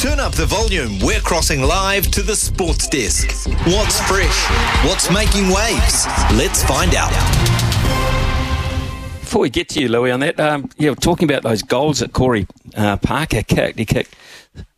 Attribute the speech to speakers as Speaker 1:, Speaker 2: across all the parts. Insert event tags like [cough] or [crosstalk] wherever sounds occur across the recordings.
Speaker 1: Turn up the volume. We're crossing live to the sports desk. What's fresh? What's making waves? Let's find out.
Speaker 2: Before we get to you, Louis, on that, um, yeah, talking about those goals that Corey uh, Parker kicked. He kicked,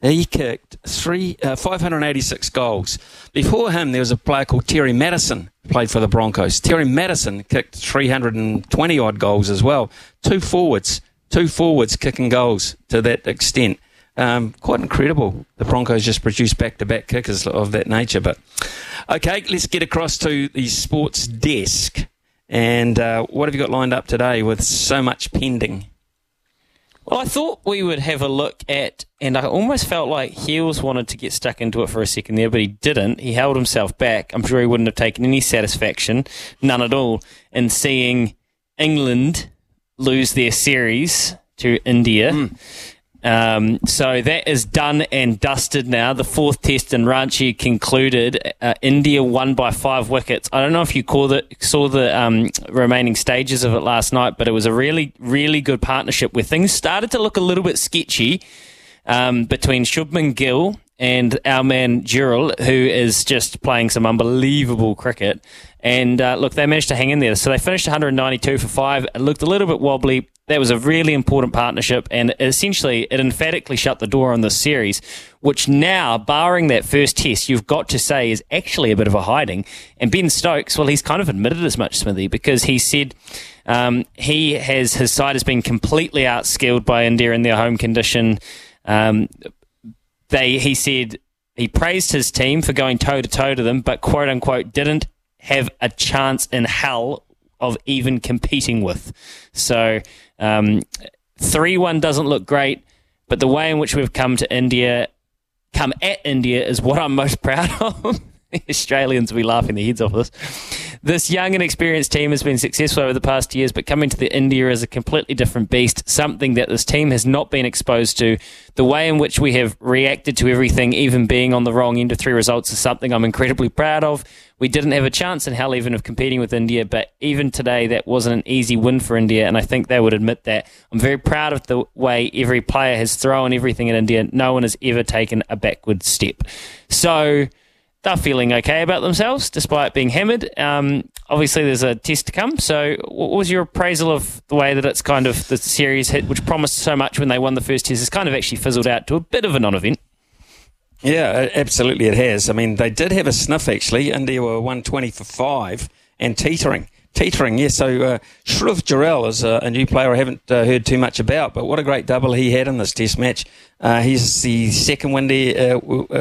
Speaker 2: he kicked three, uh, 586 goals. Before him, there was a player called Terry Matterson, played for the Broncos. Terry Matterson kicked 320 odd goals as well. Two forwards, two forwards kicking goals to that extent. Um, quite incredible. The Broncos just produced back to back kickers of that nature. But okay, let's get across to the sports desk. And uh, what have you got lined up today with so much pending?
Speaker 3: Well, I thought we would have a look at, and I almost felt like Heels wanted to get stuck into it for a second there, but he didn't. He held himself back. I'm sure he wouldn't have taken any satisfaction, none at all, in seeing England lose their series to India. Mm. Um, so that is done and dusted now. The fourth test in Ranchi concluded. Uh, India won by five wickets. I don't know if you the, saw the um, remaining stages of it last night, but it was a really, really good partnership where things started to look a little bit sketchy um, between Shubman Gill and our man Jurel, who is just playing some unbelievable cricket. And uh, look, they managed to hang in there. So they finished 192 for five. It looked a little bit wobbly. That was a really important partnership, and essentially it emphatically shut the door on this series, which now, barring that first test, you've got to say is actually a bit of a hiding. And Ben Stokes, well, he's kind of admitted as much, Smithy, because he said um, he has his side has been completely outskilled by India in their home condition. Um, they, he said, he praised his team for going toe to toe to them, but quote unquote didn't have a chance in hell of even competing with. So um, 3 1 doesn't look great, but the way in which we've come to India, come at India, is what I'm most [laughs] proud of. Australians will be laughing their heads off this. This young and experienced team has been successful over the past years, but coming to the India is a completely different beast, something that this team has not been exposed to. The way in which we have reacted to everything, even being on the wrong end of three results, is something I'm incredibly proud of. We didn't have a chance in hell even of competing with India, but even today that wasn't an easy win for India, and I think they would admit that. I'm very proud of the way every player has thrown everything in India. No one has ever taken a backward step. So they're feeling okay about themselves despite being hammered. Um, obviously, there's a test to come. So, what was your appraisal of the way that it's kind of the series hit, which promised so much when they won the first test, has kind of actually fizzled out to a bit of a non event?
Speaker 2: Yeah, absolutely, it has. I mean, they did have a sniff actually. India were 120 for five and teetering. Teetering, yes. So uh, Dhruv Jurel is a, a, new player I haven't uh, heard too much about, but what a great double he had in this Test match. Uh, he's the second windy uh, uh,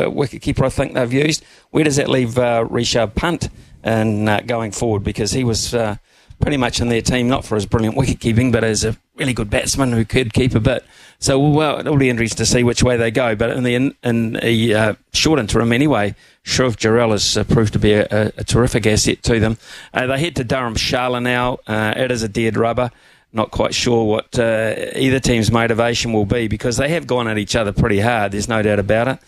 Speaker 2: wicketkeeper I think they've used. Where does that leave uh, Rishabh Pant in, uh, going forward? Because he was uh, pretty much in their team, not for his brilliant wicket keeping, but as a really good batsman who could keep a bit. So well, it'll be interesting to see which way they go. But in the in, in a uh, short interim anyway, Dhruv Jurel has uh, proved to be a, a, a, terrific asset to them. Uh, they head to Dharamshala now. Uh, it is a dead rubber. Not quite sure what uh, either team's motivation will be because they have gone at each other pretty hard. There's no doubt about it.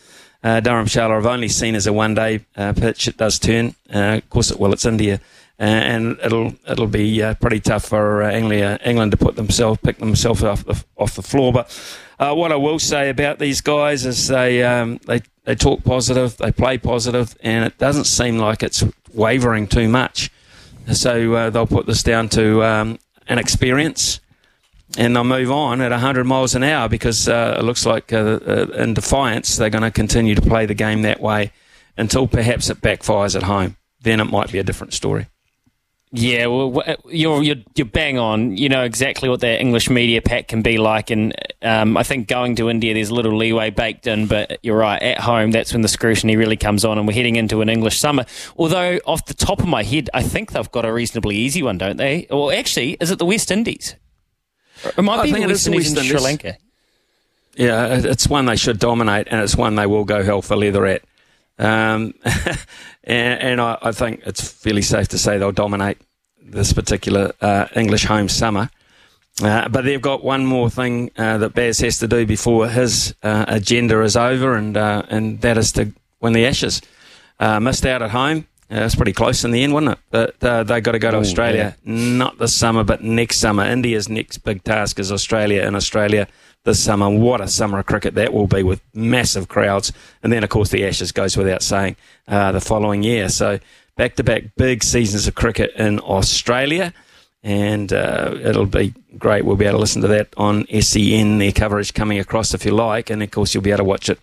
Speaker 2: Uh, Dharamshala I've only seen as a one-day uh, pitch. It does turn. of course, it will. It's India and it'll it'll be uh, pretty tough for uh, England, England to put themselves pick themselves off the off the floor. But uh, what I will say about these guys is they um, they they talk positive, they play positive, and it doesn't seem like it's wavering too much. So uh, they'll put this down to um, an experience. And they'll move on at 100 miles an hour because uh, it looks like, uh, in defiance, they're going to continue to play the game that way until perhaps it backfires at home. Then it might be a different story.
Speaker 3: Yeah, well, you're you're you're bang on. You know exactly what that English media pack can be like, and um, I think going to India, there's a little leeway baked in. But you're right, at home, that's when the scrutiny really comes on, and we're heading into an English summer. Although, off the top of my head, I think they've got a reasonably easy one, don't they? Well, actually, is it the West Indies? It might
Speaker 2: I
Speaker 3: be
Speaker 2: the
Speaker 3: West Indies in Sri Lanka.
Speaker 2: yeah, it's one they should dominate, and it's one they will go hell for leather at. Um, [laughs] and, and I, I, think it's fairly safe to say they'll dominate this particular uh, English home summer. Uh, but they've got one more thing uh, that Baz has to do before his uh, agenda is over, and uh, and that is to win the Ashes. Uh, missed out at home. Uh, it's pretty close in the end, wasn't it? But they got to go to Ooh, Australia, yeah. not this summer, but next summer. India's next big task is Australia, and Australia this summer. What a summer of cricket that will be with massive crowds. And then, of course, the Ashes goes without saying the following year. So back to back big seasons of cricket in Australia and uh, it'll be great. We'll be able to listen to that on SEN, their coverage coming across if you like, and of course you'll be able to watch it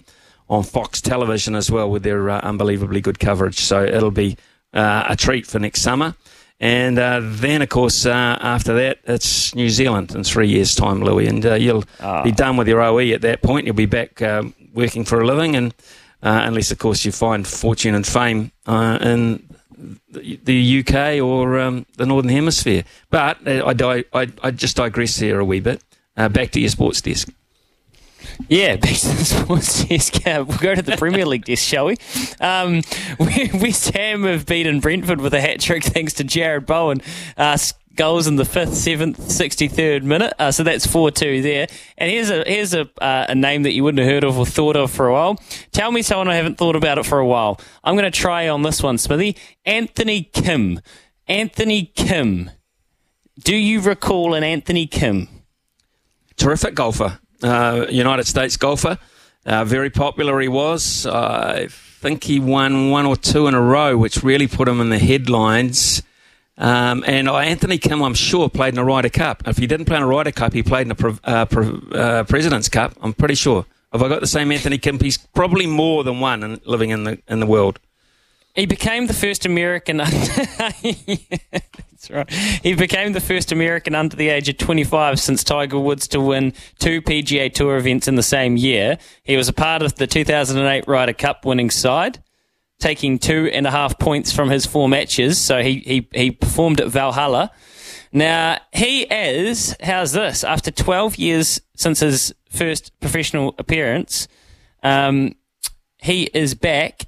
Speaker 2: on Fox Television as well with their uh, unbelievably good coverage. So it'll be uh, a treat for next summer. And uh, then, of course, uh, after that, it's New Zealand in three years' time, Louis, and uh, you'll oh. be done with your OE at that point. You'll be back um, working for a living, and unless, of course, you find fortune and fame in the UK or um, the Northern Hemisphere. But uh, I, I, I just digress here a wee bit. Uh, back to your sports desk.
Speaker 3: Yeah, [laughs] the sports desk. [laughs] Uh, we'll go to the Premier League desk, shall we? Um, [laughs] West Ham have beaten Brentford with a hat trick thanks to Jarrod Bowen. Uh, goals in the fifth, seventh, sixty-third minute. Uh, so that's four-two there. And here's a here's a uh, a name that you wouldn't have heard of or thought of for a while. Tell me someone I haven't thought about it for a while. I'm going to try on this one, Smithy. Anthony Kim. Anthony Kim. Do you recall an Anthony Kim?
Speaker 2: Terrific golfer, uh, United States golfer. Uh, very popular he was. I think he won one or two in a row, which really put him in the headlines. Um, and Anthony Kim, I'm sure, played in a Ryder Cup. If he didn't play in a Ryder Cup, he played in a uh, uh, President's Cup. I'm pretty sure. Have I got the same Anthony Kim? He's probably more than one in, living in the in the world.
Speaker 3: He became the first American. [laughs] That's right. He became the first American under the age of 25 since Tiger Woods to win two PGA Tour events in the same year. He was a part of the 2008 Ryder Cup winning side taking two and a half points from his four matches. So he, he, he performed at Valhalla. Now, he is, how's this? After 12 years since his first professional appearance, um, he is back.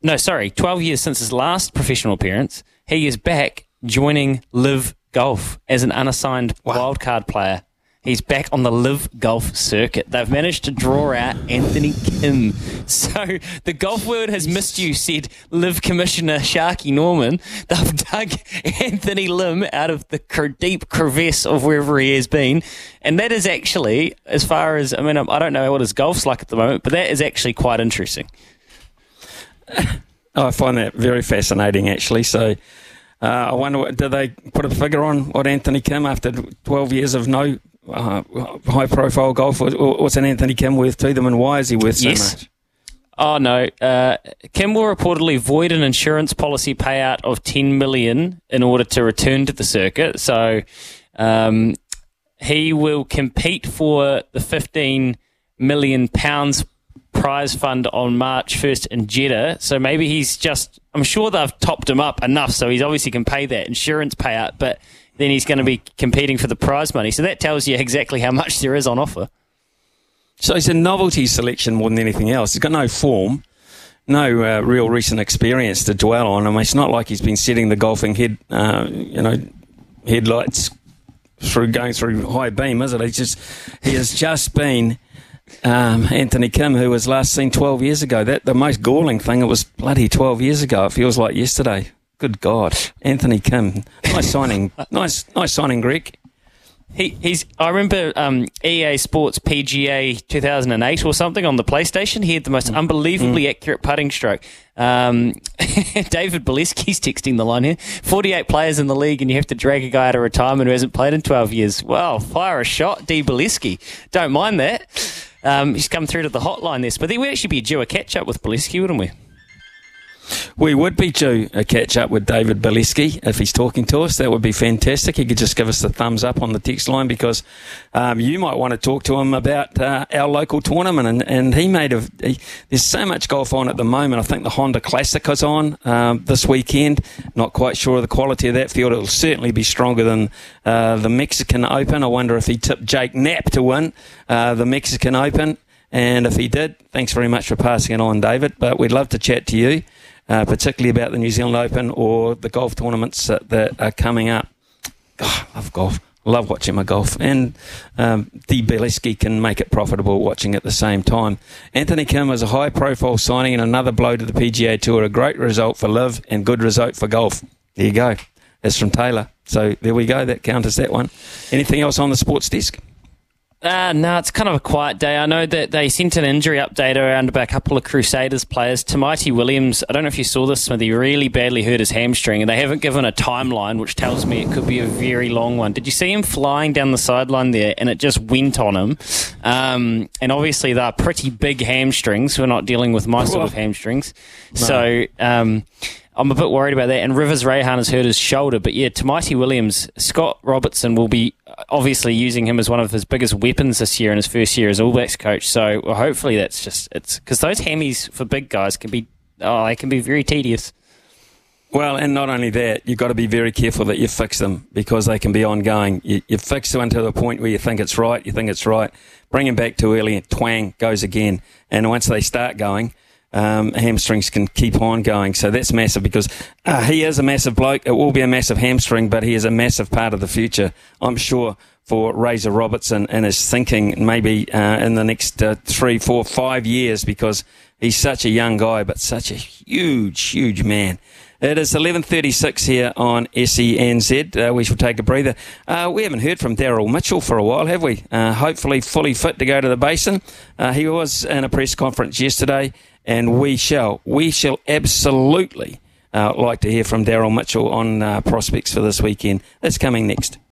Speaker 3: No, sorry, 12 years since his last professional appearance, he is back joining LIV Golf as an unassigned wow. wildcard player. He's back on the LIV Golf circuit. They've managed to draw out Anthony Kim. [laughs] So the golf world has missed you, said live Commissioner Sharky Norman. They've dug Anthony Lim out of the deep crevice of wherever he has been. And that is actually, as far as, I mean, I don't know what his golf's like at the moment, but that is actually quite interesting. [laughs]
Speaker 2: I find that very fascinating, actually. So. Uh, I wonder, did they put a figure on what Anthony Kim, after 12 years of no uh, high profile golf? What's an Anthony Kim worth to them, and why is he worth so yes. much?
Speaker 3: Oh no, uh, Kim will reportedly void an insurance policy payout of ten million in order to return to the circuit. So um, he will compete for the fifteen million pounds prize fund on March 1st in Jeddah. So maybe he's just, I'm sure they've topped him up enough so he's obviously can pay that insurance payout. But then he's going to be competing for the prize money. So that tells you exactly how much there is on offer.
Speaker 2: So it's a novelty selection more than anything else. He's got no form, no uh, real recent experience to dwell on. I mean, it's not like he's been setting the golfing head, uh, you know, headlights through going through high beam, is it? He's just he has just been um, Anthony Kim, who was last seen 12 years ago. That the most galling thing. It was bloody 12 years ago. It feels like yesterday. Good God, Anthony Kim, nice [laughs] signing, nice, nice signing, Greg.
Speaker 3: He, he's. I remember um, EA Sports PGA 2008 or something on the PlayStation. He had the most mm. unbelievably mm. accurate putting stroke. Um, [laughs] David Bolesky's texting the line here. 48 players in the league, and you have to drag a guy out of retirement who hasn't played in 12 years. Well, fire a shot, D. Bolesky. Don't mind that. Um, he's come through to the hotline this, but we'd actually be due a catch up with Bolesky, wouldn't we?
Speaker 2: We would be due a catch up with David Bileski if he's talking to us. That would be fantastic. He could just give us the thumbs up on the text line because um, you might want to talk to him about uh, our local tournament. And, and he made a. He, there's so much golf on at the moment. I think the Honda Classic is on um, this weekend. Not quite sure of the quality of that field. It'll certainly be stronger than uh, the Mexican Open. I wonder if he tipped Jake Knapp to win uh, the Mexican Open. And if he did, thanks very much for passing it on, David. But we'd love to chat to you, uh, particularly about the New Zealand Open or the golf tournaments that, are coming up. Oh, I love golf. I love watching my golf, and um, D. Can make it profitable watching at the same time. Anthony Kim was a high-profile signing and another blow to the PGA Tour. A great result for LIV and good result for golf. There you go. That's from Taylor. So there we go. That counters that one. Anything else on the sports desk?
Speaker 3: Uh, no, it's kind of a quiet day. I know that they sent an injury update around about a couple of Crusaders players. Tamaiti Williams, I don't know if you saw this, Smithy, really badly hurt his hamstring, and they haven't given a timeline, which tells me it could be a very long one. Did you see him flying down the sideline there, and it just went on him? Um, and obviously, they're pretty big hamstrings. We're not dealing with my sort of hamstrings. No. So. Um, I'm a bit worried about that. And Rivers Raihan has hurt his shoulder. But yeah, Tamaiti Williams, Scott Robertson will be obviously using him as one of his biggest weapons this year in his first year as All Blacks coach. So well, hopefully that's just it's because those hammies for big guys can be oh they can be very tedious.
Speaker 2: Well, and not only that, you've got to be very careful that you fix them because they can be ongoing. You, you fix them to the point where you think it's right, you think it's right, bring them back too early, twang goes again. And once they start going, um, hamstrings can keep on going. So that's massive because uh, he is a massive bloke. It will be a massive hamstring, but he is a massive part of the future, I'm sure, for Razor Robertson and his thinking maybe uh, in the next uh, three, four, five years because he's such a young guy, but such a huge, huge man. It is 11.36 here on SENZ. Uh, we shall take a breather. Uh, we haven't heard from Daryl Mitchell for a while, have we? Uh, hopefully fully fit to go to the basin. Uh, he was in a press conference yesterday and we shall, we shall absolutely uh, like to hear from Daryl Mitchell on uh, prospects for this weekend. That's coming next.